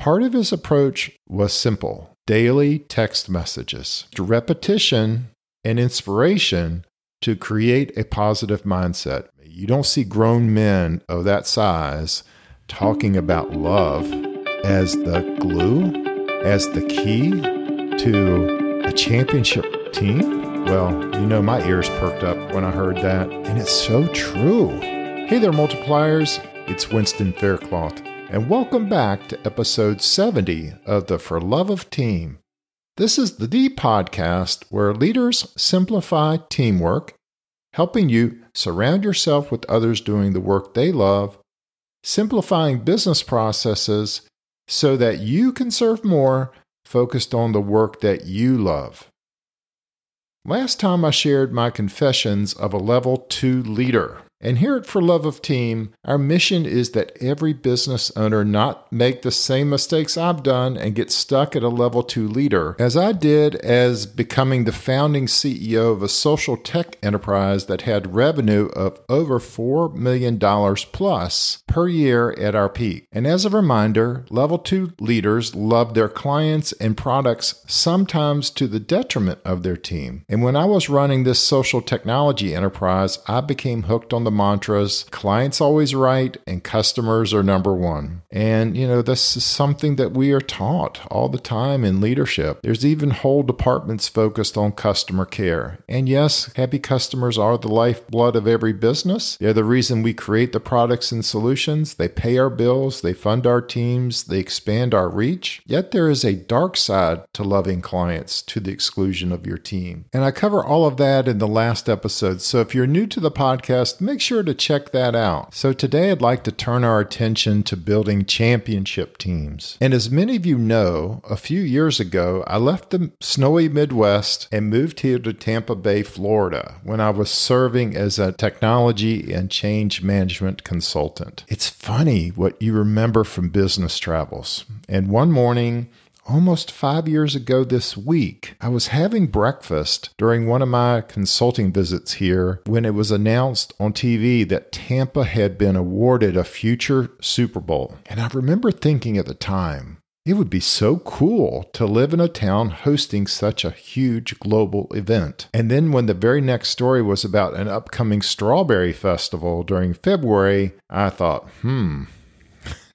Part of his approach was simple daily text messages, repetition, and inspiration to create a positive mindset. You don't see grown men of that size talking about love as the glue, as the key to a championship team. Well, you know, my ears perked up when I heard that, and it's so true. Hey there, multipliers. It's Winston Faircloth, and welcome back to episode 70 of the For Love of Team. This is the D podcast where leaders simplify teamwork, helping you surround yourself with others doing the work they love, simplifying business processes so that you can serve more focused on the work that you love. Last time I shared my confessions of a level 2 leader. And here at For Love of Team, our mission is that every business owner not make the same mistakes I've done and get stuck at a level two leader, as I did as becoming the founding CEO of a social tech enterprise that had revenue of over $4 million plus per year at our peak. And as a reminder, level two leaders love their clients and products sometimes to the detriment of their team. And when I was running this social technology enterprise, I became hooked on the the mantras clients always right and customers are number one. And, you know, this is something that we are taught all the time in leadership. There's even whole departments focused on customer care. And yes, happy customers are the lifeblood of every business. They're the reason we create the products and solutions. They pay our bills, they fund our teams, they expand our reach. Yet there is a dark side to loving clients to the exclusion of your team. And I cover all of that in the last episode. So if you're new to the podcast, make sure to check that out. So today I'd like to turn our attention to building championship teams. And as many of you know, a few years ago, I left the snowy Midwest and moved here to Tampa Bay, Florida, when I was serving as a technology and change management consultant. It's funny what you remember from business travels. And one morning, almost five years ago this week, I was having breakfast during one of my consulting visits here when it was announced on TV that Tampa had been awarded a future Super Bowl. And I remember thinking at the time, it would be so cool to live in a town hosting such a huge global event. And then, when the very next story was about an upcoming strawberry festival during February, I thought, hmm,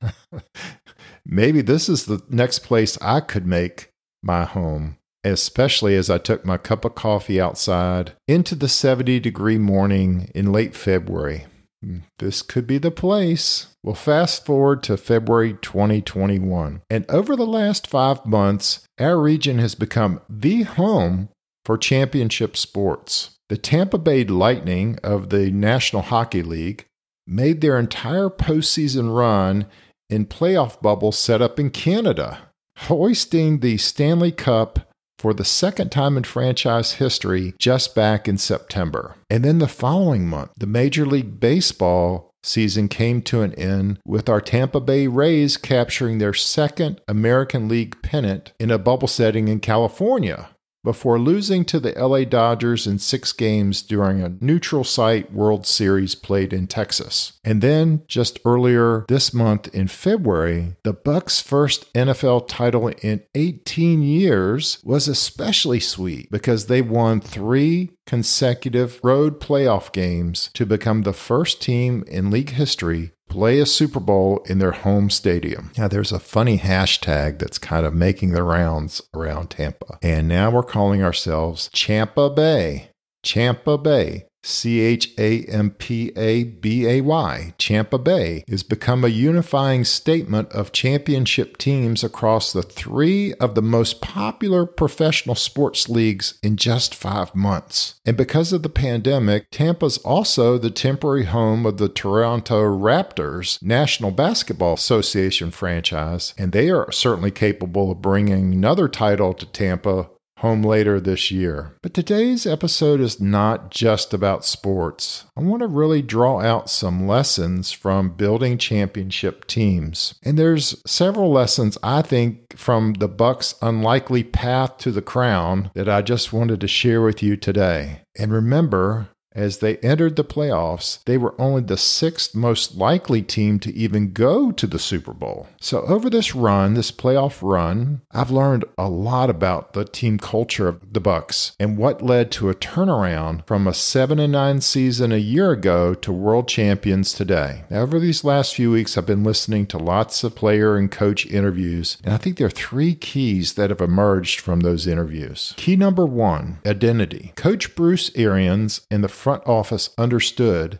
maybe this is the next place I could make my home, especially as I took my cup of coffee outside into the 70 degree morning in late February. Hmm, this could be the place. Well, fast forward to February 2021. And over the last five months, our region has become the home for championship sports. The Tampa Bay Lightning of the National Hockey League made their entire postseason run in playoff bubble set up in Canada, hoisting the Stanley Cup for the second time in franchise history just back in September. And then the following month, the Major League Baseball season came to an end with our Tampa Bay Rays capturing their second American League pennant in a bubble setting in California before losing to the LA Dodgers in six games during a neutral site World Series played in Texas. And then just earlier this month in February, the Bucs' first NFL title in 18 years was especially sweet because they won 3 consecutive road playoff games to become the first team in league history play a Super Bowl in their home stadium. Now, there's a funny hashtag that's kind of making the rounds around Tampa. And now we're calling ourselves Champa Bay. Champa Bay. C H A M P A B A Y, Champa Bay, has become a unifying statement of championship teams across the three of the most popular professional sports leagues in just five months. And because of the pandemic, Tampa's also the temporary home of the Toronto Raptors National Basketball Association franchise, and they are certainly capable of bringing another title to Tampa home later this year. But today's episode is not just about sports. I want to really draw out some lessons from building championship teams. And there's several lessons I think from the Bucs unlikely path to the crown that I just wanted to share with you today. And remember, as they entered the playoffs, they were only the sixth most likely team to even go to the Super Bowl. So, over this run, this playoff run, I've learned a lot about the team culture of the Bucs and what led to a turnaround from a 7 and 9 season a year ago to world champions today. Now, over these last few weeks, I've been listening to lots of player and coach interviews, and I think there are three keys that have emerged from those interviews. Key number one identity. Coach Bruce Arians and the front office understood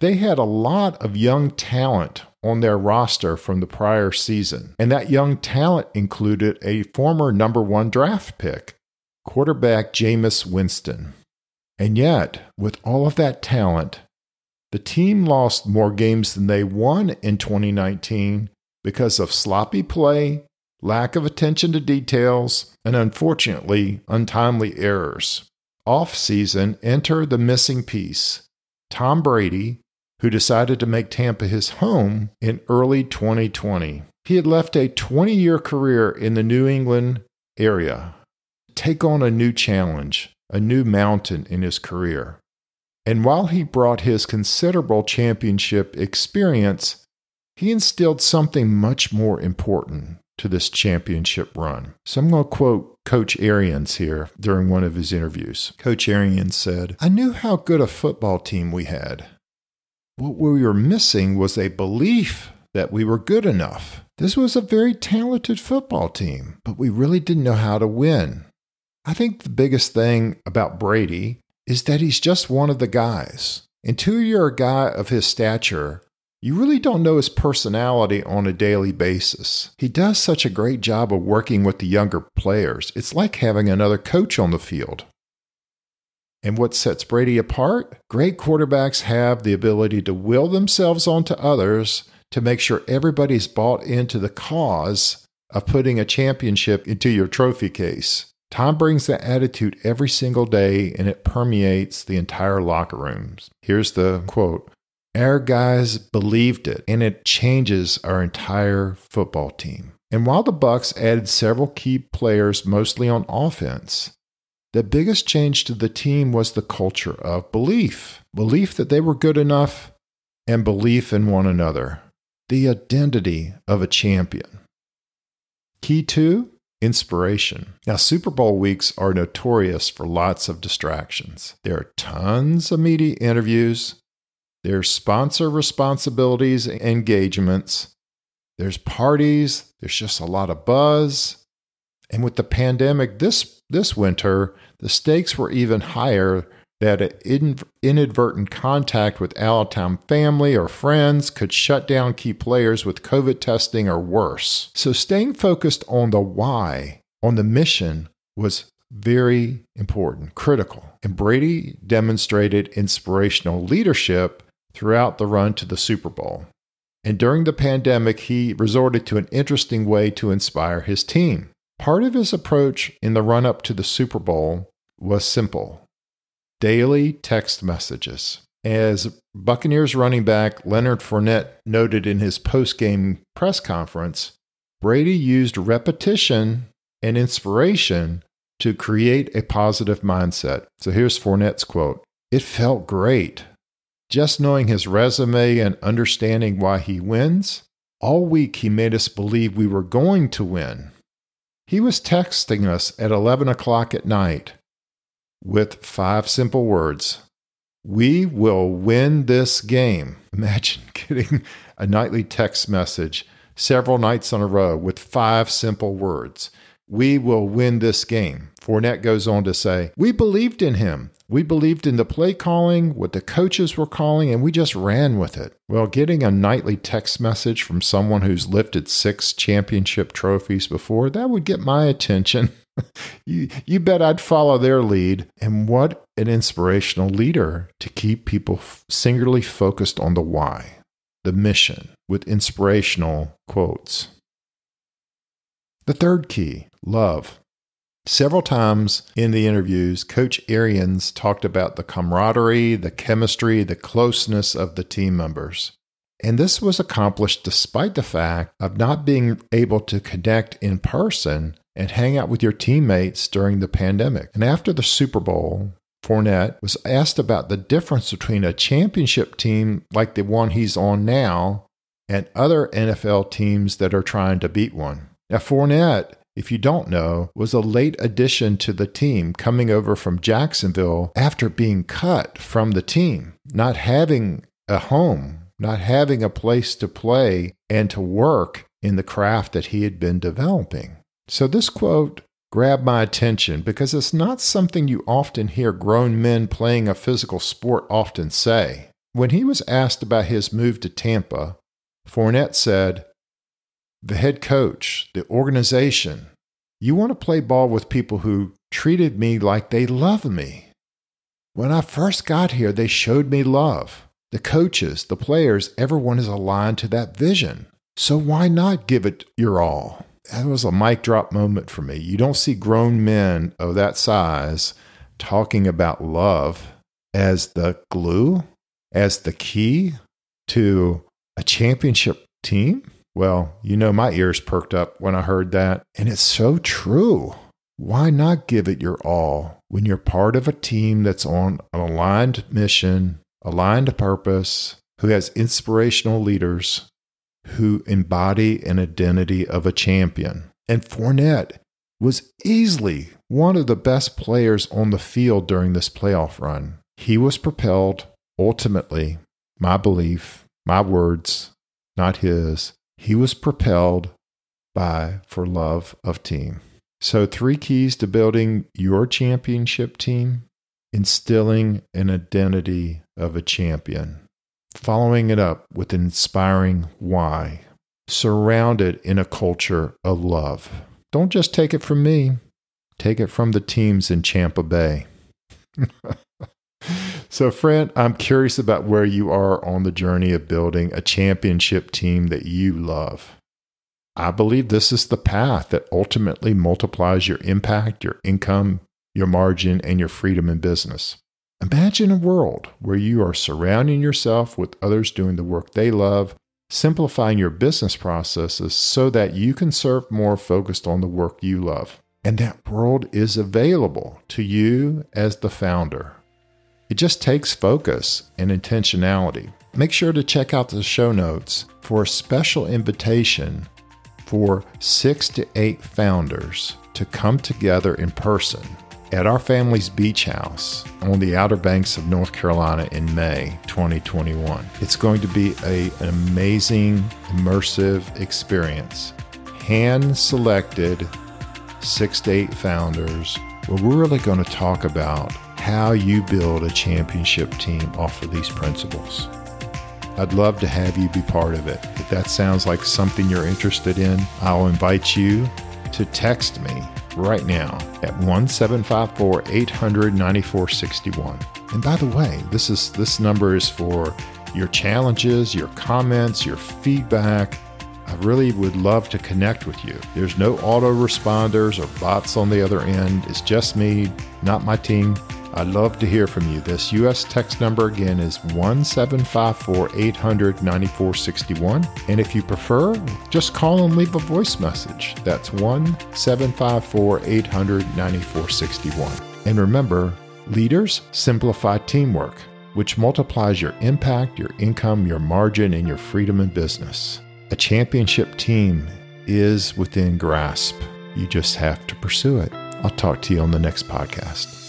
they had a lot of young talent on their roster from the prior season. And that young talent included a former number one draft pick, quarterback Jameis Winston. And yet, with all of that talent, the team lost more games than they won in 2019 because of sloppy play, lack of attention to details, and unfortunately, untimely errors. Off season, enter the missing piece Tom Brady, who decided to make Tampa his home in early 2020. He had left a 20 year career in the New England area, to take on a new challenge, a new mountain in his career. And while he brought his considerable championship experience, he instilled something much more important to this championship run. So I'm going to quote Coach Arians here during one of his interviews. Coach Arians said, I knew how good a football team we had. What we were missing was a belief that we were good enough. This was a very talented football team, but we really didn't know how to win. I think the biggest thing about Brady is that he's just one of the guys. Until you're a guy of his stature, you really don't know his personality on a daily basis. He does such a great job of working with the younger players. It's like having another coach on the field. And what sets Brady apart? Great quarterbacks have the ability to will themselves onto others to make sure everybody's bought into the cause of putting a championship into your trophy case. Tom brings that attitude every single day and it permeates the entire locker rooms. Here's the quote our guys believed it, and it changes our entire football team. And while the Bucs added several key players mostly on offense, the biggest change to the team was the culture of belief. Belief that they were good enough and belief in one another. The identity of a champion. Key two, inspiration. Now, Super Bowl weeks are notorious for lots of distractions. There are tons of media interviews, there's sponsor responsibilities, engagements. There's parties. There's just a lot of buzz. And with the pandemic this, this winter, the stakes were even higher that inadvertent contact with Allentown family or friends could shut down key players with COVID testing or worse. So staying focused on the why, on the mission, was very important, critical. And Brady demonstrated inspirational leadership throughout the run to the Super Bowl. And during the pandemic, he resorted to an interesting way to inspire his team. Part of his approach in the run up to the Super Bowl was simple daily text messages. As Buccaneers running back Leonard Fournette noted in his post game press conference, Brady used repetition and inspiration to create a positive mindset. So here's Fournette's quote It felt great. Just knowing his resume and understanding why he wins, all week he made us believe we were going to win. He was texting us at 11 o'clock at night with five simple words We will win this game. Imagine getting a nightly text message several nights in a row with five simple words. We will win this game. Fournette goes on to say, We believed in him. We believed in the play calling, what the coaches were calling, and we just ran with it. Well, getting a nightly text message from someone who's lifted six championship trophies before, that would get my attention. you, you bet I'd follow their lead. And what an inspirational leader to keep people singularly focused on the why, the mission, with inspirational quotes. The third key love. Several times in the interviews, Coach Arians talked about the camaraderie, the chemistry, the closeness of the team members. And this was accomplished despite the fact of not being able to connect in person and hang out with your teammates during the pandemic. And after the Super Bowl, Fournette was asked about the difference between a championship team like the one he's on now and other NFL teams that are trying to beat one. Now, Fournette, if you don't know, was a late addition to the team coming over from Jacksonville after being cut from the team, not having a home, not having a place to play and to work in the craft that he had been developing. So, this quote grabbed my attention because it's not something you often hear grown men playing a physical sport often say. When he was asked about his move to Tampa, Fournette said, The head coach, the organization, you want to play ball with people who treated me like they love me. When I first got here, they showed me love. The coaches, the players, everyone is aligned to that vision. So why not give it your all? That was a mic drop moment for me. You don't see grown men of that size talking about love as the glue, as the key to a championship team? Well, you know, my ears perked up when I heard that. And it's so true. Why not give it your all when you're part of a team that's on an aligned mission, aligned purpose, who has inspirational leaders who embody an identity of a champion? And Fournette was easily one of the best players on the field during this playoff run. He was propelled, ultimately, my belief, my words, not his. He was propelled by for love of team. So, three keys to building your championship team instilling an identity of a champion, following it up with an inspiring why, surrounded in a culture of love. Don't just take it from me, take it from the teams in Champa Bay. So, friend, I'm curious about where you are on the journey of building a championship team that you love. I believe this is the path that ultimately multiplies your impact, your income, your margin, and your freedom in business. Imagine a world where you are surrounding yourself with others doing the work they love, simplifying your business processes so that you can serve more focused on the work you love. And that world is available to you as the founder. It just takes focus and intentionality. Make sure to check out the show notes for a special invitation for six to eight founders to come together in person at our family's beach house on the Outer Banks of North Carolina in May 2021. It's going to be a, an amazing, immersive experience. Hand selected six to eight founders where we're really going to talk about how you build a championship team off of these principles. I'd love to have you be part of it. If that sounds like something you're interested in, I'll invite you to text me right now at 1754 800 9461. And by the way, this is this number is for your challenges, your comments, your feedback. I really would love to connect with you. There's no autoresponders or bots on the other end. It's just me, not my team. I'd love to hear from you. This U.S. text number again is 1754 800 9461. And if you prefer, just call and leave a voice message. That's 1754 800 9461. And remember, leaders simplify teamwork, which multiplies your impact, your income, your margin, and your freedom in business. A championship team is within grasp. You just have to pursue it. I'll talk to you on the next podcast.